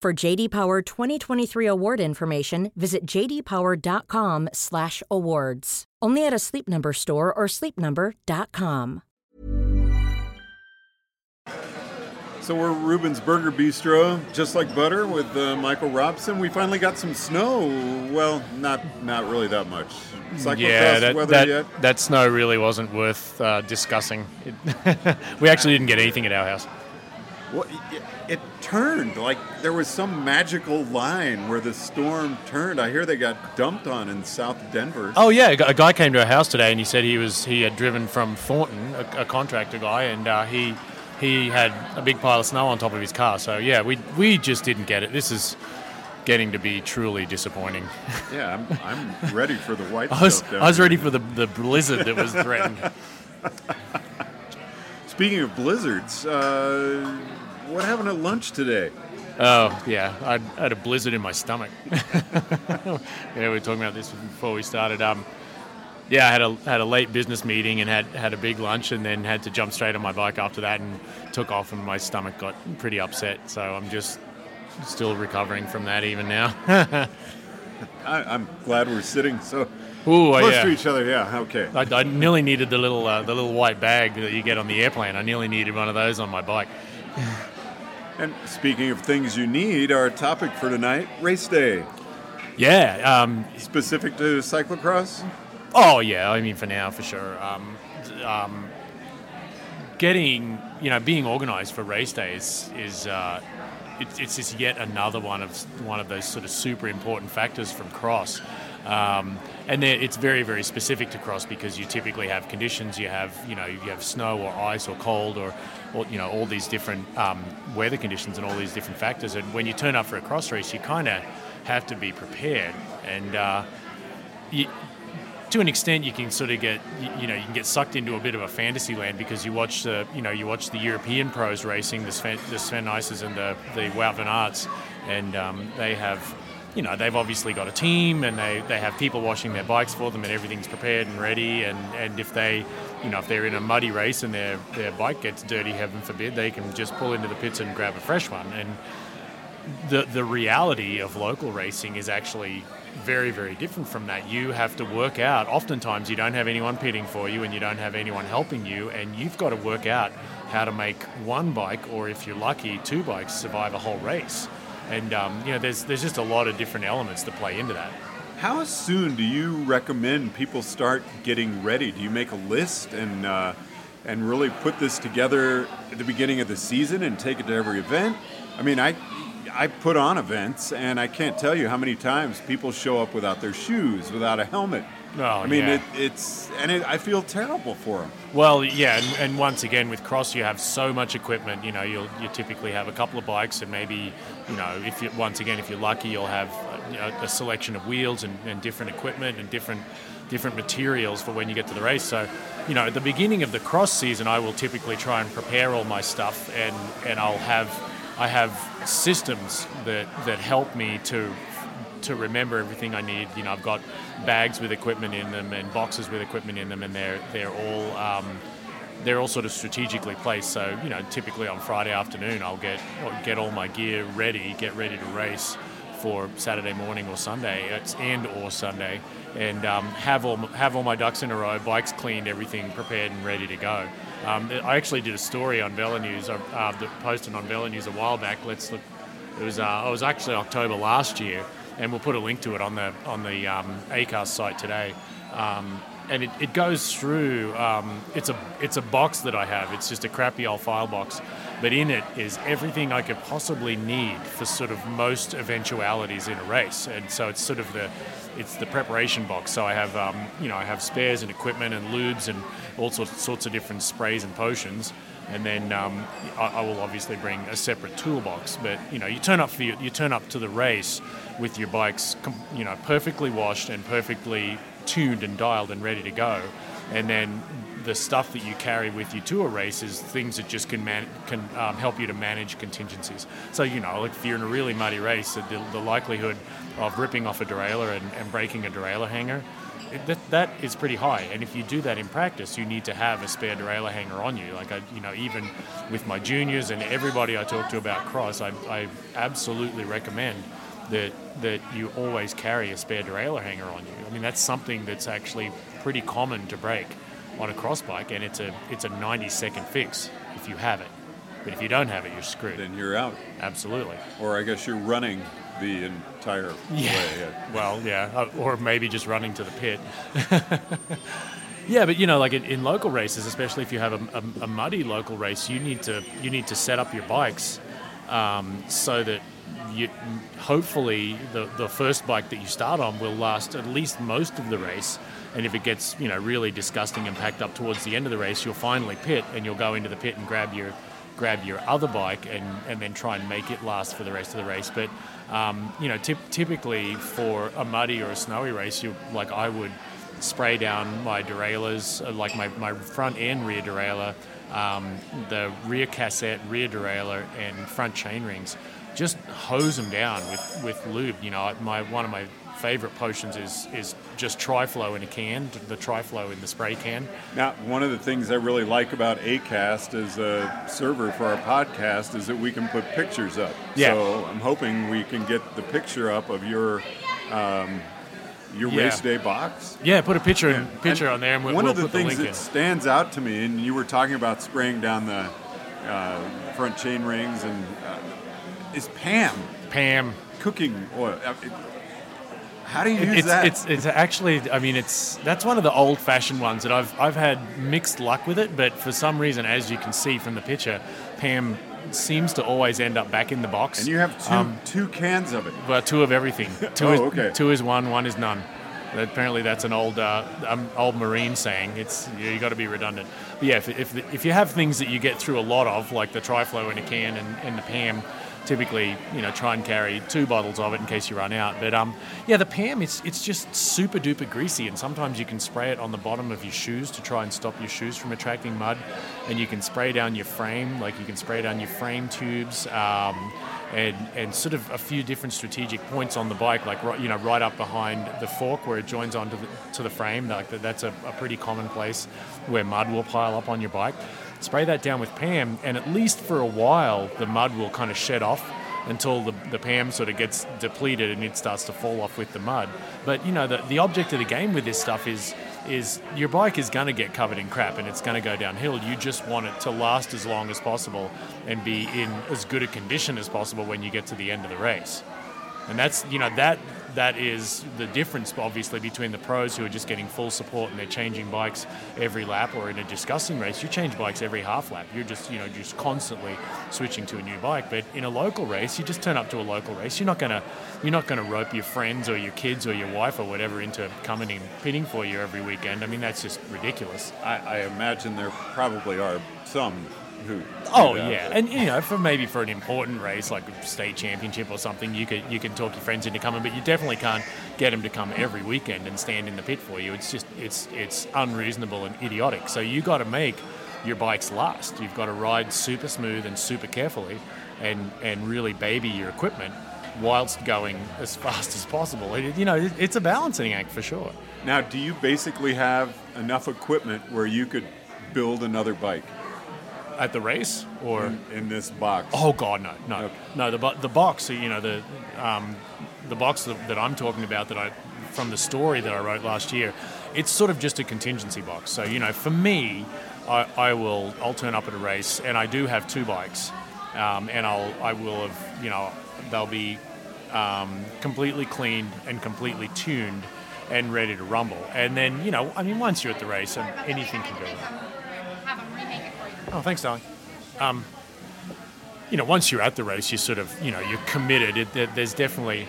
For JD Power 2023 award information, visit jdpower.com/awards. Only at a Sleep Number store or sleepnumber.com. So we're Ruben's Burger Bistro, just like butter, with uh, Michael Robson. We finally got some snow. Well, not not really that much. Cyclocross yeah, that, weather that, yet? that snow really wasn't worth uh, discussing. It we actually didn't get anything at our house. Well, it, it turned like there was some magical line where the storm turned. I hear they got dumped on in South Denver. Oh yeah, a guy came to our house today and he said he was he had driven from Thornton, a, a contractor guy, and uh, he he had a big pile of snow on top of his car. So yeah, we we just didn't get it. This is getting to be truly disappointing. Yeah, I'm, I'm ready for the white I was stuff. I was ready for the, the blizzard that was threatened. Speaking of blizzards, uh, what happened at lunch today? Oh yeah, I I had a blizzard in my stomach. yeah, we were talking about this before we started. Um, yeah, I had a had a late business meeting and had had a big lunch, and then had to jump straight on my bike after that, and took off, and my stomach got pretty upset. So I'm just still recovering from that even now. I, I'm glad we're sitting so Ooh, close yeah. to each other. Yeah, okay. I, I nearly needed the little uh, the little white bag that you get on the airplane. I nearly needed one of those on my bike. And speaking of things you need, our topic for tonight: race day, Yeah. Um, specific to cyclocross. Oh yeah, I mean for now for sure. Um, um, getting you know being organised for race day is uh, it's, it's just yet another one of one of those sort of super important factors from cross. Um, and it's very very specific to cross because you typically have conditions. You have you know you have snow or ice or cold or, or you know all these different um, weather conditions and all these different factors. And when you turn up for a cross race, you kind of have to be prepared and. Uh, you, to an extent, you can sort of get you, you know you can get sucked into a bit of a fantasy land because you watch the you know you watch the European pros racing the Sven, the Sven Nysers and the the Wout van and um, they have you know they've obviously got a team and they, they have people washing their bikes for them and everything's prepared and ready and, and if they you know if they're in a muddy race and their their bike gets dirty heaven forbid they can just pull into the pits and grab a fresh one. And the the reality of local racing is actually very very different from that. You have to work out oftentimes you don't have anyone pitting for you and you don't have anyone helping you and you've got to work out how to make one bike or if you're lucky two bikes survive a whole race. And um, you know there's there's just a lot of different elements that play into that How soon do you recommend people start getting ready? Do you make a list and uh, and really put this together at the beginning of the season and take it to every event? I mean, I I put on events and I can't tell you how many times people show up without their shoes, without a helmet. Oh, I mean, yeah. it, it's and it, I feel terrible for them. Well, yeah, and, and once again with cross, you have so much equipment. You know, you'll you typically have a couple of bikes, and maybe you know, if you once again, if you're lucky, you'll have know, a selection of wheels and, and different equipment and different different materials for when you get to the race. So, you know, at the beginning of the cross season, I will typically try and prepare all my stuff, and and I'll have I have systems that that help me to to remember everything I need. You know, I've got bags with equipment in them and boxes with equipment in them, and they're they're all um, they're all sort of strategically placed. So you know, typically on Friday afternoon, I'll get get all my gear ready, get ready to race for Saturday morning or Sunday, it's and or Sunday, and um, have all have all my ducks in a row, bikes cleaned, everything prepared and ready to go. Um, I actually did a story on VeloNews, uh, uh, posted on VeloNews a while back. Let's look It was uh, it was actually October last year, and we'll put a link to it on the on the um, Acast site today. Um, and it, it goes through. Um, it's a it's a box that I have. It's just a crappy old file box, but in it is everything I could possibly need for sort of most eventualities in a race. And so it's sort of the it's the preparation box. So I have um, you know I have spares and equipment and lubes and all sorts sorts of different sprays and potions. And then um, I, I will obviously bring a separate toolbox. But you know you turn up for your, you turn up to the race with your bikes you know perfectly washed and perfectly tuned and dialed and ready to go. And then the stuff that you carry with you to a race is things that just can man- can um, help you to manage contingencies. So you know, if you're in a really muddy race, the, the likelihood of ripping off a derailleur and, and breaking a derailleur hanger. That, that is pretty high, and if you do that in practice, you need to have a spare derailleur hanger on you. Like I, you know, even with my juniors and everybody I talk to about cross, I, I absolutely recommend that that you always carry a spare derailleur hanger on you. I mean, that's something that's actually pretty common to break on a cross bike, and it's a it's a 90 second fix if you have it. But if you don't have it, you're screwed. Then you're out. Absolutely. Or I guess you're running the entire Yeah. way. Well, yeah, uh, or maybe just running to the pit. yeah, but you know, like in, in local races, especially if you have a, a, a muddy local race, you need to you need to set up your bikes um, so that you hopefully the the first bike that you start on will last at least most of the race. And if it gets you know really disgusting and packed up towards the end of the race, you'll finally pit and you'll go into the pit and grab your grab your other bike and, and then try and make it last for the rest of the race. But um, you know, typ- typically for a muddy or a snowy race, you like I would spray down my derailleurs, uh, like my, my front and rear derailleur, um, the rear cassette, rear derailleur, and front chain rings. Just hose them down with, with lube. You know, my one of my favorite potions is is just Triflow in a can, the Triflow in the spray can. Now, one of the things I really like about Acast as a server for our podcast is that we can put pictures up. Yeah. So I'm hoping we can get the picture up of your um, your Yeah. race day box. Yeah, put a picture in, picture And on there, and we'll, one we'll of the put the things link that in. stands out to me, and you were talking about spraying down the uh, front chain rings, and uh, is Pam Pam. cooking oil. How do you use it's, that? it's it's actually I mean it's that's one of the old fashioned ones that I've I've had mixed luck with it, but for some reason, as you can see from the picture, Pam seems to always end up back in the box. and you have two Um, two cans of it. well, two of everything. Two Oh, is okay. two is one, one is none. Apparently, that's an old uh, um, old marine saying. It's you, you got to be redundant. But yeah, if, if if you have things that you get through a lot of, like the Triflow in a can and, and the Pam, typically you know try and carry two bottles of it in case you run out. But um, yeah, the Pam it's it's just super duper greasy, and sometimes you can spray it on the bottom of your shoes to try and stop your shoes from attracting mud, and you can spray down your frame, like you can spray down your frame tubes. Um, and, and sort of a few different strategic points on the bike, like right, you know, right up behind the fork where it joins onto the to the frame. Like that, that's a, a pretty common place where mud will pile up on your bike. Spray that down with Pam, and at least for a while, the mud will kind of shed off until the, the Pam sort of gets depleted and it starts to fall off with the mud. But you know, the, the object of the game with this stuff is is your bike is going to get covered in crap and it's going to go downhill. You just want it to last as long as possible and be in as good a condition as possible when you get to the end of the race. And that's you know that that is the difference obviously between the pros who are just getting full support and they're changing bikes every lap or in a discussing race. You change bikes every half lap. You're just you know just constantly switching to a new bike. But in a local race you just turn up to a local race. You're not going to you're not to rope your friends or your kids or your wife or whatever into coming and pitting for you every weekend. I mean that's just ridiculous. I, I imagine there probably are some who. do Oh yeah, and you know, for maybe for an important race like a state championship or something, you could you can talk your friends into coming, but you definitely can't get them to come every weekend and stand in the pit for you. It's just it's it's unreasonable and idiotic. So you got to make your bikes last. You've got to ride super smooth and super carefully, and and really baby your equipment whilst going as fast as possible. It, you know, it, it's a balancing act for sure. Now, do you basically have enough equipment where you could build another bike At the race, or in, in this box? Oh God, no, no, Okay. no. The the box, you know, the um, the box that, that I'm talking about that I from the story that I wrote last year, it's sort of just a contingency box. So you know, for me, I, I will I'll turn up at a race, and I do have two bikes, um, and I'll I will have you know they'll be um, completely cleaned and completely tuned and ready to rumble. And then, you know, I mean, once you're at the race, um, anything can go wrong. Oh, thanks, darling. Um, you know, once you're at the race, you sort of, you know, you're committed. It, there, there's definitely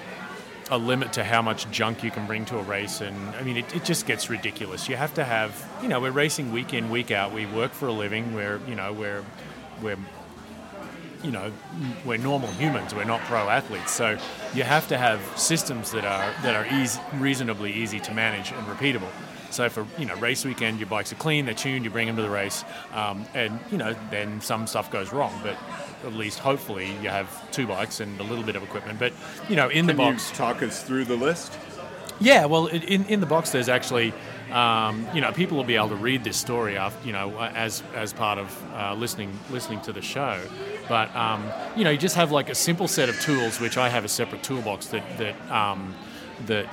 a limit to how much junk you can bring to a race, and I mean, it, it just gets ridiculous. You have to have, you know, we're racing week in, week out. We work for a living. We're, you know, we're, we're you know, we're normal humans. We're not pro athletes. So you have to have systems that are that are easy, reasonably easy to manage and repeatable. So for you know race weekend, your bikes are clean, they're tuned, you bring them to the race, um, and you know then some stuff goes wrong, but at least hopefully you have two bikes and a little bit of equipment. But you know in Can the box, you talk us through the list? yeah, well, in, in in the box, there's actually, um, you know, people will be able to read this story, after, you know, as as part of uh, listening listening to the show. But um, you know, you just have like a simple set of tools, which I have a separate toolbox that that um, that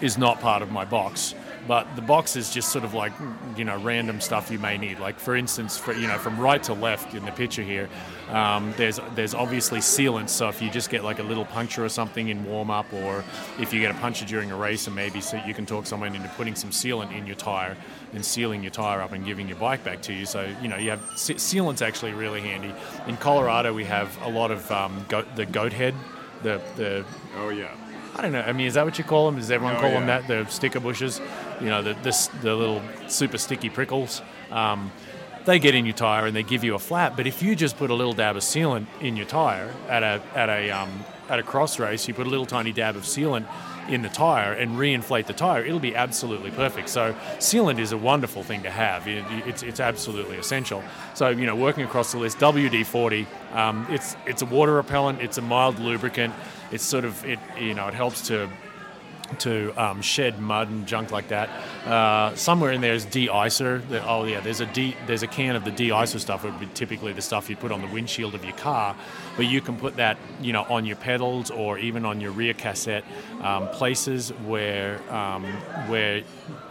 is not part of my box. But the box is just sort of like you know random stuff you may need. Like for instance, for you know from right to left in the picture here, um, there's there's obviously sealants. So if you just get like a little puncture or something in warm up, or if you get a puncture during a race, and maybe so you can talk someone into putting some sealant in your tire and sealing your tire up and giving your bike back to you. So you know you have sealant's actually really handy. In Colorado, we have a lot of um, goat, the goat head, the the Oh yeah. I don't know. I mean, is that what you call them? Does everyone Oh, call them that? The sticker bushes, you know, the this, the little super sticky prickles. Um, they get in your tire and they give you a flat. But if you just put a little dab of sealant in your tire at a at a um, at a cross race, you put a little tiny dab of sealant in the tire and reinflate the tire, it'll be absolutely perfect. So sealant is a wonderful thing to have. It, it's, it's absolutely essential. So you know, working across the list, WD-40, um, it's it's a water repellent. It's a mild lubricant. It's sort of it you know it helps to to um, shed mud and junk like that. Uh, somewhere in there is de-icer. Oh yeah, there's a de- there's a can of the de-icer stuff. It would be typically the stuff you put on the windshield of your car, but you can put that you know on your pedals or even on your rear cassette, um, places where um, where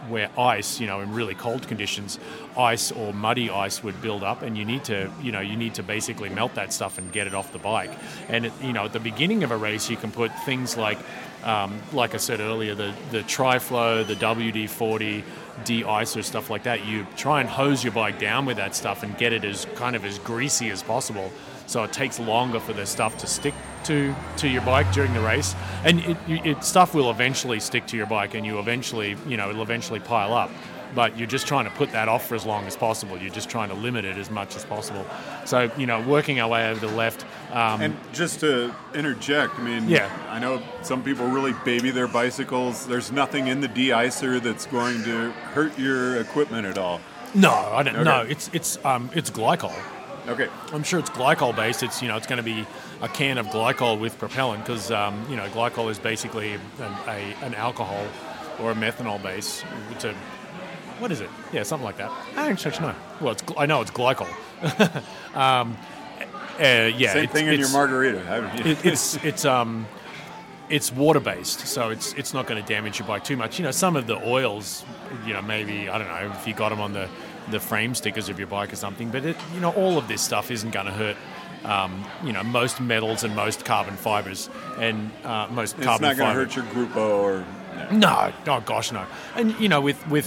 where ice, you know, in really cold conditions, ice or muddy ice would build up, and you need to, you know, you need to basically melt that stuff and get it off the bike. And it, you know, at the beginning of a race, you can put things like, um, like I said earlier, the the Triflow, the WD-40, de-icer, stuff like that. You try and hose your bike down with that stuff and get it as kind of as greasy as possible. So it takes longer for the stuff to stick to to your bike during the race, and it, it stuff will eventually stick to your bike, and you eventually, you know, it'll eventually pile up. But you're just trying to put that off for as long as possible. You're just trying to limit it as much as possible. So you know, working our way over to the left. Um, And just to interject, I mean, Yeah. I know some people really baby their bicycles. There's nothing in the de-icer that's going to hurt your equipment at all. no, I don't. Okay. No, it's it's um, it's glycol. Okay. I'm sure it's glycol based. It's you know it's going to be a can of glycol with propellant because um, you know glycol is basically an, a, an alcohol or a methanol base. It's a what is it? Yeah, something like that. I don't actually know. Well, it's I know it's glycol. um, uh, yeah, Same it's- thing in your margarita. haven't you? it, it's it's um it's water based, so it's it's not going to damage your bike too much. You know, some of the oils, you know, maybe I don't know if you got them on the the frame stickers of your bike or something, but it, you know, all of this stuff isn't going to hurt. Um, you know, most metals and most carbon fibers and uh, most it's carbon It's not going to hurt your Gruppo or. no. no, oh gosh, no. And you know, with with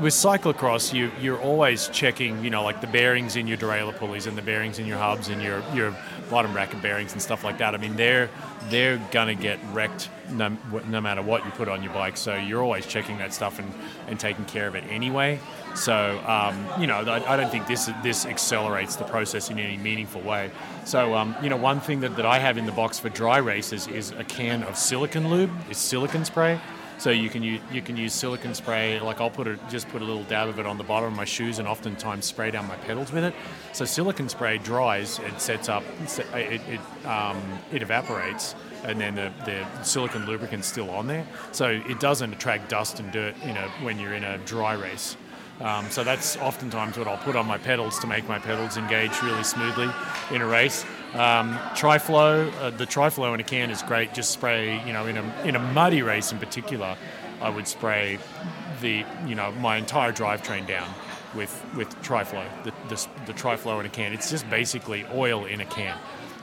with cyclocross, you you're always checking, you know, like the bearings in your derailleur pulleys and the bearings in your hubs and your your bottom bracket bearings and stuff like that. I mean, they're they're gonna get wrecked no, no matter what you put on your bike. So you're always checking that stuff and, and taking care of it anyway. So um, you know, I, I don't think this this accelerates the process in any meaningful way. So um, you know, one thing that, that I have in the box for dry races is a can of silicon lube, is silicon spray. So you can use, you can use silicon spray. Like I'll put a, just put a little dab of it on the bottom of my shoes, and oftentimes spray down my pedals with it. So silicon spray dries, it sets up, it it, um, it evaporates, and then the, the silicon lubricant's still on there. So it doesn't attract dust and dirt in a, when you're in a dry race. Um, so that's oftentimes what I'll put on my pedals to make my pedals engage really smoothly in a race. Um, Triflow, uh, the Triflow in a can is great. Just spray, you know, in a in a muddy race in particular, I would spray the you know my entire drivetrain down with with Triflow, the, the the Triflow in a can. It's just basically oil in a can.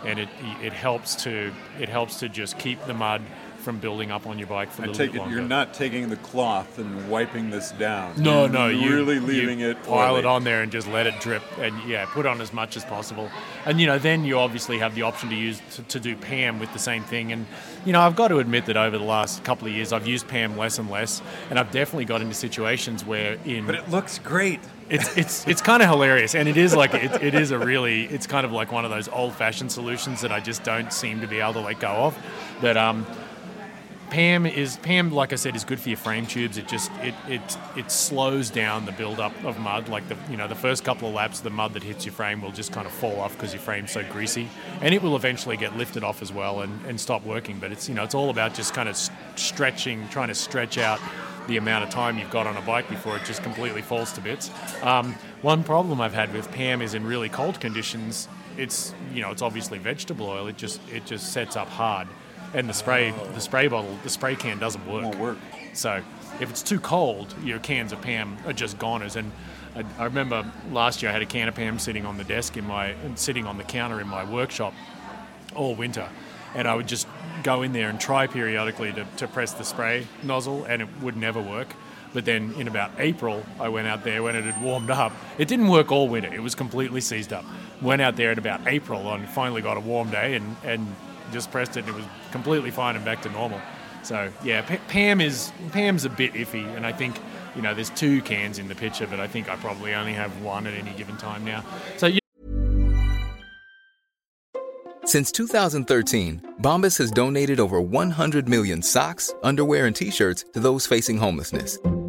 and it it helps to it helps to just keep the mud from building up on your bike for a I little take bit it longer. you're not taking the cloth and wiping this down. No, no, You're no, you really leaving you it pile oily. it on there and just let it drip, and yeah, put on as much as possible. And you know, then you obviously have the option to use to, to do Pam with the same thing. And you know, I've got to admit that over the last couple of years, I've used Pam less and less, and I've definitely got into situations where in But it looks great. it's it's it's kind of hilarious, and it is like it, it is a really it's kind of like one of those old fashioned solutions that I just don't seem to be able to let go of. But um, Pam is Pam, like I said, is good for your frame tubes. It just it it it slows down the build up of mud. Like the you know the first couple of laps, the mud that hits your frame will just kind of fall off because your frame's so greasy, and it will eventually get lifted off as well and, and stop working. But it's you know it's all about just kind of stretching, trying to stretch out the amount of time you've got on a bike before it just completely falls to bits. Um, one problem I've had with Pam is in really cold conditions, it's you know it's obviously vegetable oil. It just it just sets up hard, and the spray the spray bottle the spray can doesn't work. Won't work. So if it's too cold, your cans of Pam are just goners. And I, I remember last year I had a can of Pam sitting on the desk in my sitting on the counter in my workshop all winter. And I would just go in there and try periodically to, to press the spray nozzle, and it would never work. But then in about April, I went out there when it had warmed up. It didn't work all winter, it was completely seized up. Went out there in about April and finally got a warm day and, and just pressed it, and it was completely fine and back to normal. So yeah, P- Pam is Pam's a bit iffy, and I think you know there's two cans in the picture, but I think I probably only have one at any given time now. So yeah, Since 2013, Bombas has donated over 100 million socks, underwear, and t shirts to those facing homelessness.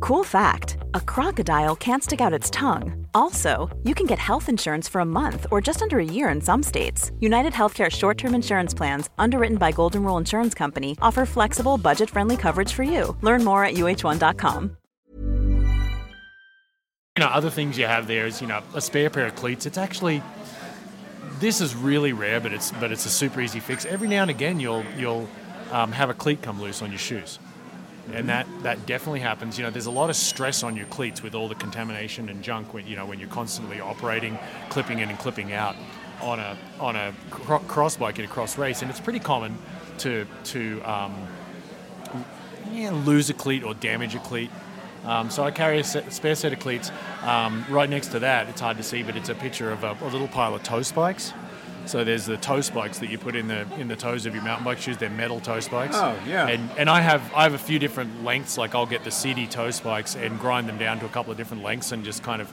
Cool fact a crocodile can't stick out its tongue. Also, you can get health insurance for a month or just under a year in some states. United Healthcare short term insurance plans, underwritten by Golden Rule Insurance Company, offer flexible, budget friendly coverage for you. Learn more at uh1.com. you know, other things you have there is you know a spare pair of cleats. It's actually this is really rare, but it's but it's a super easy fix. Every now and again, you'll you'll um, have a cleat come loose on your shoes, and that that definitely happens. You know, there's a lot of stress on your cleats with all the contamination and junk when you know when you're constantly operating, clipping in and clipping out on a on a cro- cross bike in a cross race, and it's pretty common to to um, yeah, lose a cleat or damage a cleat. Um, so I carry a set, spare set of cleats. Um, right next to that, it's hard to see, but it's a picture of a, a little pile of toe spikes. So there's the toe spikes that you put in the in the toes of your mountain bike shoes. They're metal toe spikes. Oh, yeah. And and I have I have a few different lengths. Like I'll get the Sidi toe spikes and grind them down to a couple of different lengths and just kind of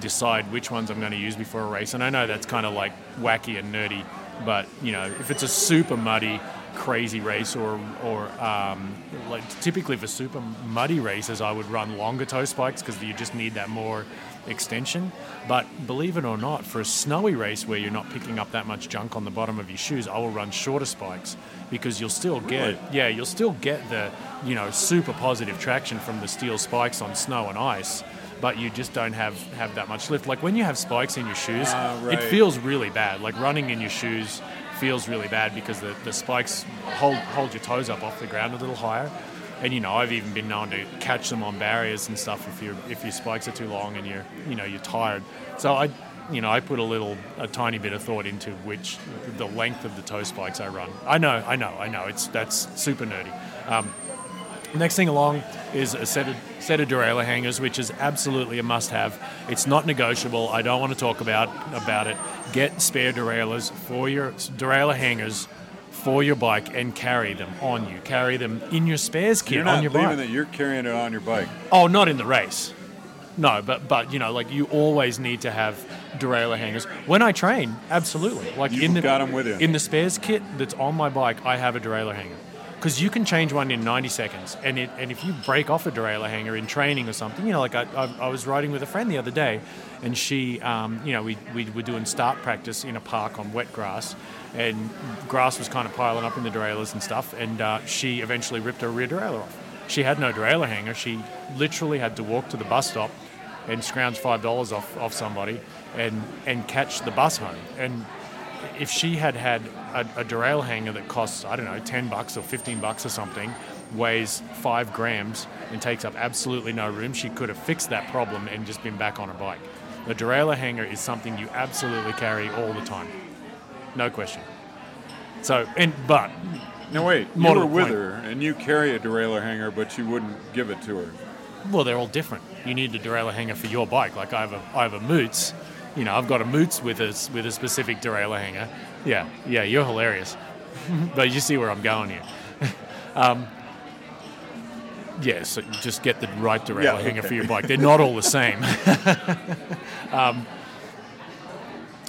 decide which ones I'm going to use before a race. And I know that's kind of like wacky and nerdy, but you know if it's a super muddy crazy race or or um, like typically for super muddy races I would run longer toe spikes because you just need that more extension but believe it or not for a snowy race where you're not picking up that much junk on the bottom of your shoes I will run shorter spikes because you'll still get Really? yeah you'll still get the you know super positive traction from the steel spikes on snow and ice but you just don't have have that much lift like when you have spikes in your shoes Ah, right. it feels really bad like running in your shoes feels really bad because the, the spikes hold hold your toes up off the ground a little higher. And you know, I've even been known to catch them on barriers and stuff if your if your spikes are too long and you're you know you're tired. So I you know I put a little a tiny bit of thought into which the length of the toe spikes I run. I know, I know, I know. It's that's super nerdy. Um, Next thing along is a set of, set of derailleur hangers, which is absolutely a must-have. It's not negotiable. I don't want to talk about about it. Get spare derailleurs for your derailleur hangers for your bike and carry them on you. Carry them in your spares kit You're not on your leaving bike. that. You're carrying it on your bike. Oh, not in the race. No, but but you know, like you always need to have derailleur hangers. When I train, absolutely. Like You've in the got 'em with you. in the spares kit that's on my bike, I have a derailleur hanger. Because you can change one in 90 seconds, and it, and if you break off a derailleur hanger in training or something, you know, like I, I, I was riding with a friend the other day, and she, um, you know, we, we were doing start practice in a park on wet grass, and grass was kind of piling up in the derailleurs and stuff, and uh, she eventually ripped her rear derailleur off. she had no derailleur hanger. She literally had to walk to the bus stop and scrounge five dollars off, off somebody and and catch the bus home. And if she had had a, a derailleur hanger that costs I don't know ten bucks or fifteen bucks or something, weighs five grams and takes up absolutely no room, she could have fixed that problem and just been back on her bike. The derailleur hanger is something you absolutely carry all the time, no question. So and but No, wait. You were with point. her, and you carry a derailleur hanger, but you wouldn't give it to her. Well, they're all different. You need a derailleur hanger for your bike. Like I have a, I have a Moots. You know, I've got a Moots with a with a specific derailleur hanger. Yeah, yeah, you're hilarious. but you see where I'm going here. um, yeah, so just get the right derailleur Yeah, hanger okay. for your bike. They're not all the same. um,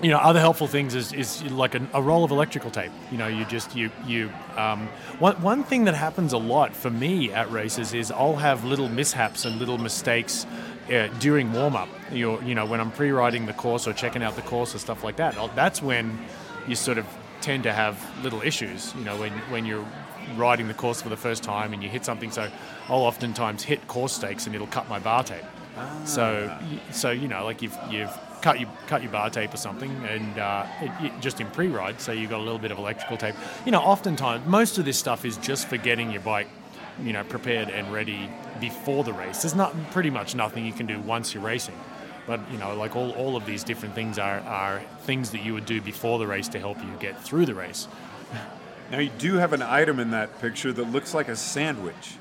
you know, other helpful things is, is like a, a roll of electrical tape. You know, you just you you. Um, one one thing that happens a lot for me at races is I'll have little mishaps and little mistakes uh, during warm up. You you know, when I'm pre-riding the course or checking out the course or stuff like that. That's when you sort of tend to have little issues. You know, when when you're riding the course for the first time and you hit something. So I'll oftentimes hit course stakes and it'll cut my bar tape. So, so you know, like you've you've cut your cut your bar tape or something, and uh, it, it, just in pre-ride, so you've got a little bit of electrical tape. You know, oftentimes most of this stuff is just for getting your bike, you know, prepared and ready before the race. There's not pretty much nothing you can do once you're racing. But you know, like all, all of these different things are, are things that you would do before the race to help you get through the race. Now, you do have an item in that picture that looks like a sandwich.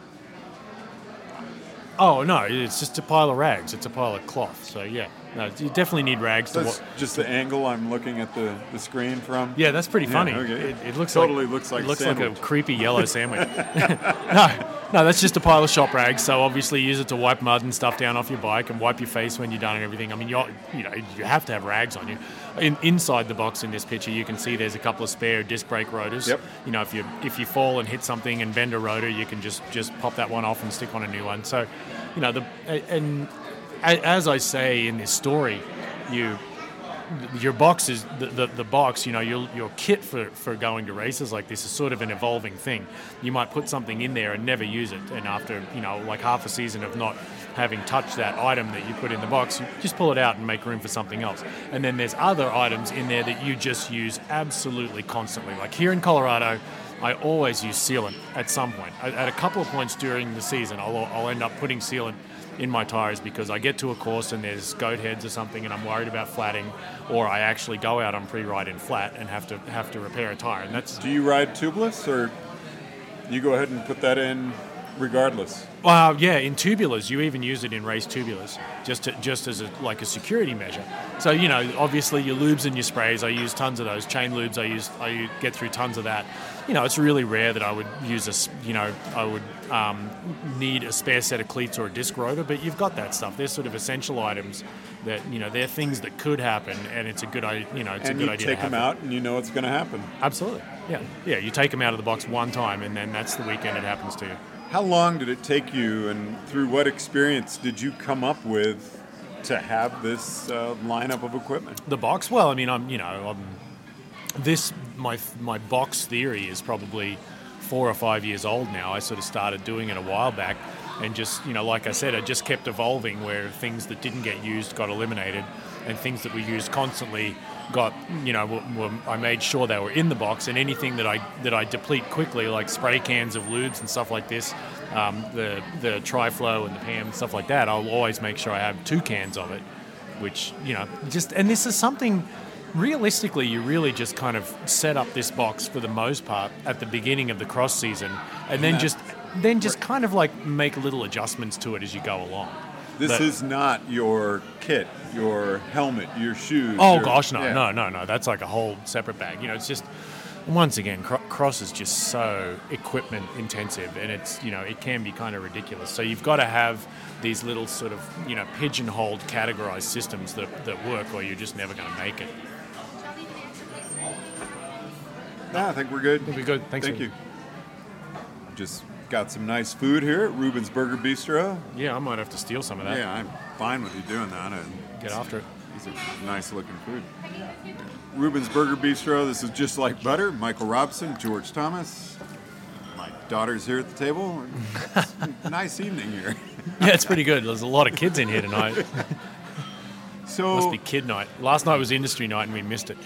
Oh no, it's just a pile of rags. It's a pile of cloth. So yeah, no, you definitely need rags. That's wa- just the angle I'm looking at the, the screen from. Yeah, that's pretty Yeah, funny. okay. It, it looks Totally like, looks like it a looks like a creepy yellow sandwich. no, no, that's just a pile of shop rags. So obviously use it to wipe mud and stuff down off your bike and wipe your face when you're done and everything. I mean, you you know you have to have rags on you. In, inside the box in this picture, you can see there's a couple of spare disc brake rotors. Yep. You know, if you if you fall and hit something and bend a rotor, you can just just pop that one off and stick on a new one. So, you know, the and as I say in this story, you your box is the, the, the box you know your, your kit for, for going to races like this is sort of an evolving thing. You might put something in there and never use it and after you know like half a season of not having touched that item that you put in the box you just pull it out and make room for something else. And then there's other items in there that you just use absolutely constantly. Like here in colorado I always use sealant at some point. At a couple of points during the season, I'll, I'll end up putting sealant in my tires because I get to a course and there's goat heads or something and I'm worried about flatting, or I actually go out on pre-ride in flat and have to have to repair a tire. And that's Do you ride tubeless, or you go ahead and put that in regardless? Well, yeah, in tubulars, you even use it in race tubulars, just to, just as a, like a security measure. So you know, obviously your lubes and your sprays, I use tons of those. Chain lubes, I use I get through tons of that. You know, it's really rare that I would use a, you know I would um, need a spare set of cleats or a disc rotor, but you've got that stuff. They're sort of essential items that you know they're things that could happen, and it's a good you know it's and a good you idea take to have them out, and you know what's going to happen. Absolutely, yeah, yeah. You take them out of the box one time, and then that's the weekend it happens to you. How long did it take you, and through what experience did you come up with to have this uh, lineup of equipment? The box? Well, I mean, I'm you know, I'm, this my my box theory is probably four or five years old now. I sort of started doing it a while back, and just you know, like I said, I just kept evolving where things that didn't get used got eliminated, and things that we used constantly got you know were, were, I made sure they were in the box, and anything that I that I deplete quickly, like spray cans of lubes and stuff like this, um, the the Triflow and the Pam and stuff like that, I'll always make sure I have two cans of it which you know just and this is something realistically you really just kind of set up this box for the most part at the beginning of the cross season and then just then just kind of like make little adjustments to it as you go along This But- is not your kit, your helmet, your shoes. oh your- gosh no yeah. no no no that's like a whole separate bag you know it's just once again cro- cross is just so equipment intensive and it's you know it can be kind of ridiculous so you've got to have these little sort of you know pigeonholed categorized systems that, that work or you're just never going to make it No, I think we're good. We'll be good. Thanks, Thank you. Just got some nice food here at Ruben's Burger Bistro. Yeah, I might have to steal some of that. Yeah, I'm fine with you doing that. And Get after it. These are nice looking food. Ruben's Burger Bistro. This is just like butter. Michael Robson, George Thomas, my daughter's here at the table. Nice evening here. Yeah, it's pretty good. There's a lot of kids in here tonight. So Must be kid night. Last night was industry night and we missed it.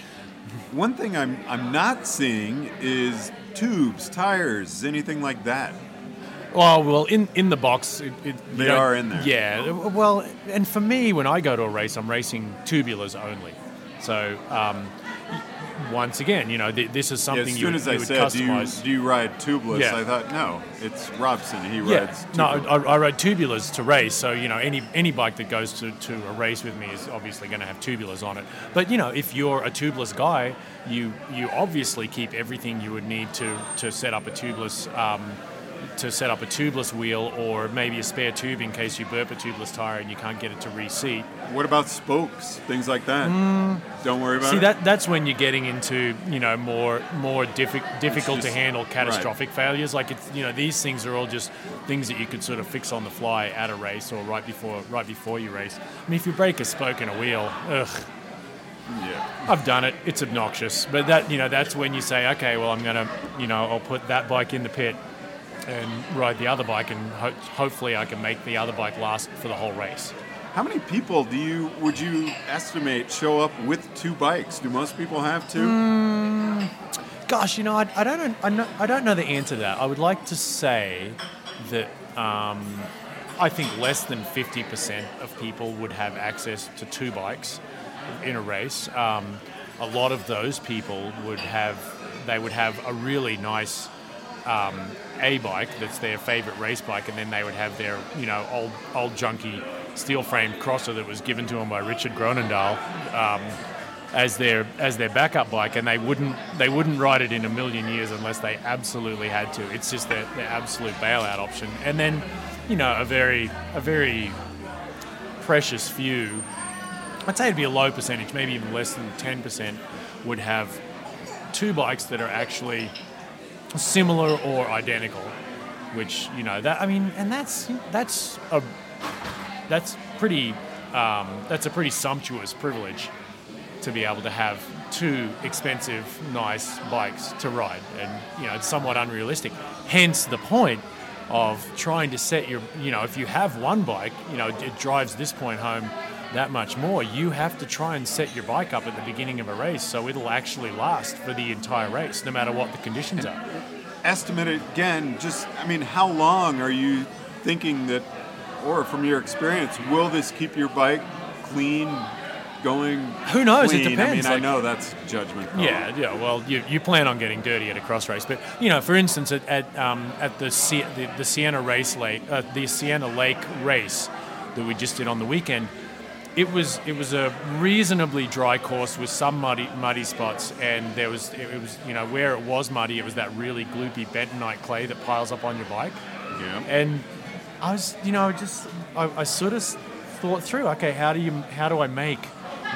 one thing I'm I'm not seeing is tubes, tires, anything like that. Oh well, in in the box, it, it, They don't- are in there. Yeah. Well, and for me, when I go to a race, I'm racing tubulars only. So um, once again, you know, th- this is something as you, soon would- as you I said, do you, do you ride tubulars? Yeah. I thought no, it's Robson. He yeah, rides. no. I, I ride tubulars to race, so you know any any bike that goes to, to a race with me is obviously going to have tubulars on it. But you know, if you're a tubeless guy, you you obviously keep everything you would need to to set up a tubeless. Um, to set up a tubeless wheel or maybe a spare tube in case you burp a tubeless tire and you can't get it to reseat. What about spokes, things like that? Don't worry about Mm. See it. that that's when you're getting into you know more more diffi- difficult to just- handle right. catastrophic failures. Like it's you know these things are all just things that you could sort of fix on the fly at a race or right before right before you race. I mean, if you break a spoke in a wheel, ugh, yeah. I've done it. It's obnoxious, but that you know that's when you say, okay, well I'm gonna you know I'll put that bike in the pit and ride the other bike, and ho- hopefully I can make the other bike last for the whole race. How many people do you would you estimate show up with two bikes? Do most people have two? Mm. Gosh, you know, I, I don't know, I, know, I don't know the answer to that. I would like to say that um, I think less than 50% of people would have access to two bikes in a race. Um, a lot of those people would have, they would have a really nice um, A bike that's their favorite race bike, and then they would have their, you know, old, old junky steel frame crosser that was given to them by Richard Gronendahl. Um, as their as their backup bike, and they wouldn't they wouldn't ride it in a million years unless they absolutely had to. It's just their, their absolute bailout option. And then, you know, a very a very precious few. I'd say it'd be a low percentage, maybe even less than ten percent, would have two bikes that are actually similar or identical. Which you know that I mean, and that's that's a that's pretty um, that's a pretty sumptuous privilege to be able to have two expensive, nice bikes to ride, and you know it's somewhat unrealistic. Hence the point of trying to set your, you know, if you have one bike, you know, it drives this point home that much more. You have to try and set your bike up at the beginning of a race so it'll actually last for the entire race, no matter what the conditions are. Estimate it again. Just I mean, how long are you thinking that, or from your experience, will this keep your bike clean, going? Who knows? It clean? I depends, mean, I know that's judgment. call. Yeah, yeah. Well, you, you plan on getting dirty at a cross race, but you know, for instance, at at, um, at the, the the Sienna race lake, uh, the Sienna Lake race that we just did on the weekend, it was it was a reasonably dry course with some muddy muddy spots, and there was it, was you know where it was muddy, it was that really gloopy bentonite clay that piles up on your bike, Yeah. and I was you know just I, I sort of thought through, okay, how do you how do I make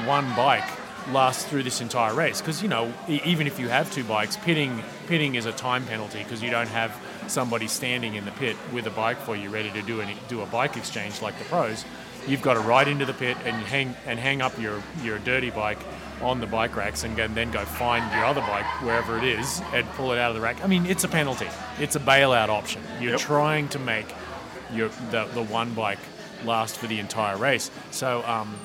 one bike last through this entire race? Because you know even if you have two bikes, pitting pitting is a time penalty because you don't have somebody standing in the pit with a bike for you ready to do any, do a bike exchange like the pros. You've got to ride into the pit and hang and hang up your, your dirty bike on the bike racks and, and then go find your other bike wherever it is and pull it out of the rack. I mean, it's a penalty. It's a bailout option. You're Yep. trying to make your the, the one bike last for the entire race. So, um,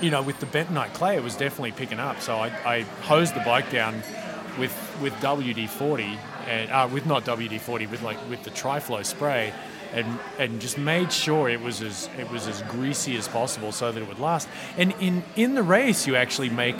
you know, with the bentonite clay, it was definitely picking up. So I, I hosed the bike down with with WD-40 and uh, with not WD-40, with like with the Triflow spray, and and just made sure it was as it was as greasy as possible so that it would last. And in in the race, you actually make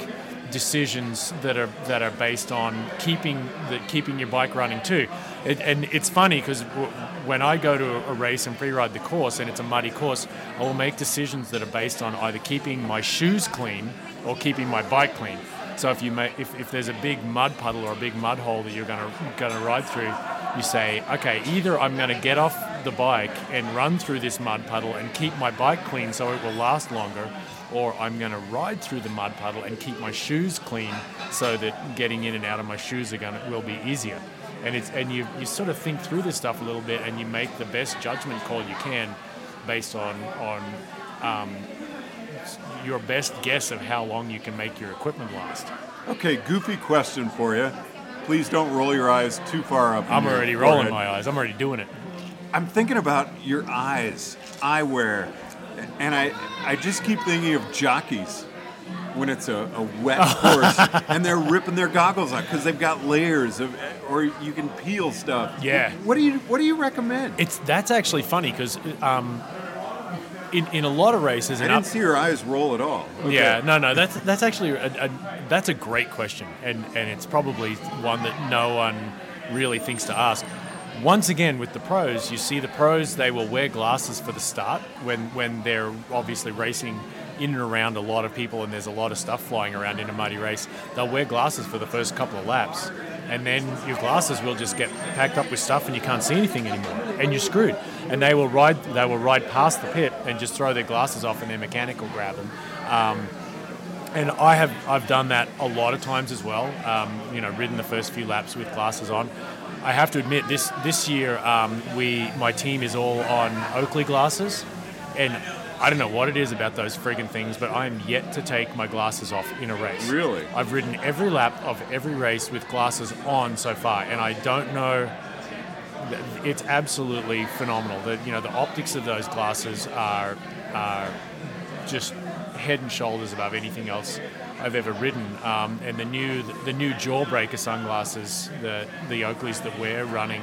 decisions that are that are based on keeping the keeping your bike running too. It, and it's funny because w- when I go to a race and pre-ride the course and it's a muddy course, I will make decisions that are based on either keeping my shoes clean or keeping my bike clean. So if you if, if there's a big mud puddle or a big mud hole that you're gonna gonna ride through, you say, okay, either I'm gonna get off the bike and run through this mud puddle and keep my bike clean so it will last longer, or I'm gonna ride through the mud puddle and keep my shoes clean so that getting in and out of my shoes are gonna will be easier. And it's and you you sort of think through this stuff a little bit and you make the best judgment call you can based on on um, your best guess of how long you can make your equipment last. Okay, goofy question for you. please don't roll your eyes too far up. I'm already rolling forehead. my eyes. I'm already doing it. I'm thinking about your eyes, eyewear, and I I just keep thinking of jockeys when it's a, a wet course and they're ripping their goggles off because they've got layers of, or you can peel stuff. Yeah. What do you What do you recommend? It's that's actually funny because um, in in a lot of races, I didn't up- see your eyes roll at all. Okay. Yeah, no, no, that's that's actually a, a, that's a great question, and and it's probably one that no one really thinks to ask. Once again, with the pros, you see the pros they will wear glasses for the start when when they're obviously racing in and around a lot of people and there's a lot of stuff flying around in a muddy race. They'll wear glasses for the first couple of laps, and then your glasses will just get packed up with stuff and you can't see anything anymore, and you're screwed. And they will ride they will ride past the pit and just throw their glasses off, and their mechanic will grab them. Um, and I have I've done that a lot of times as well. Um, you know, ridden the first few laps with glasses on. I have to admit this this year um, we my team is all on Oakley glasses, and I don't know what it is about those friggin' things, but I am yet to take my glasses off in a race. Really? I've ridden every lap of every race with glasses on so far, and I don't know. It's absolutely phenomenal. That you know the optics of those glasses are are just head and shoulders above anything else I've ever ridden. Um, and the new the new Jawbreaker sunglasses, the the Oakleys that we're running,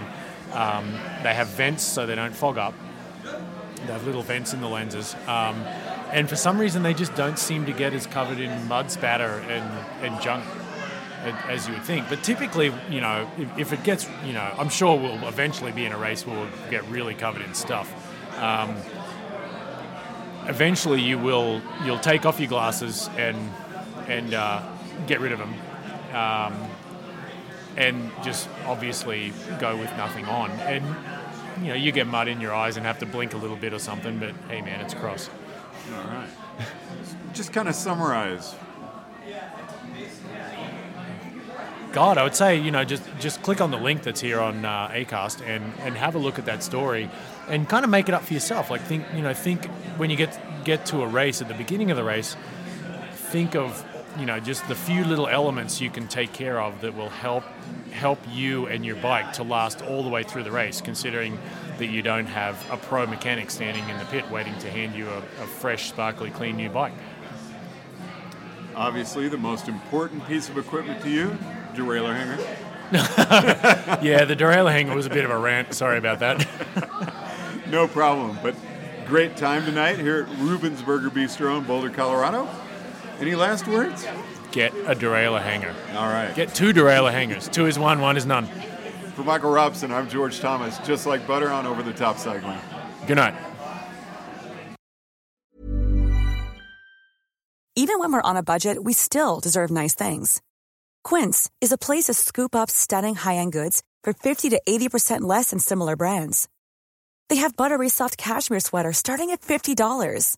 um, they have vents so they don't fog up. They have little vents in the lenses. Um, and for some reason, they just don't seem to get as covered in mud spatter and, and junk as you would think. But typically, you know, if, if it gets, you know, I'm sure we'll eventually be in a race where we'll get really covered in stuff. Um, eventually, you will you'll take off your glasses and and uh, get rid of them, um, and just obviously go with nothing on. And you know, you get mud in your eyes and have to blink a little bit or something. But hey, man, it's cross. All right. Just kind of summarize. God, I would say you know just just click on the link that's here on uh, Acast and and have a look at that story, and kind of make it up for yourself. Like think you know think when you get get to a race at the beginning of the race, think of you know just the few little elements you can take care of that will help help you and your bike to last all the way through the race. Considering that you don't have a pro mechanic standing in the pit waiting to hand you a, a fresh, sparkly, clean new bike. Obviously, the most important piece of equipment to you, derailleur hanger. yeah, the derailleur hanger was a bit of a rant. Sorry about that. No problem. But great time tonight here at Rueben's Burger Bistro in Boulder, Colorado. Any last words? Get a derailleur hanger. All right. Get two derailleur hangers. Two is one, one is none. For Michael Robson, I'm George Thomas, just like butter on over the top cycling. Good night. Even when we're on a budget, we still deserve nice things. Quince is a place to scoop up stunning high-end goods for 50 to 80% less than similar brands. They have buttery soft cashmere sweaters starting at $50,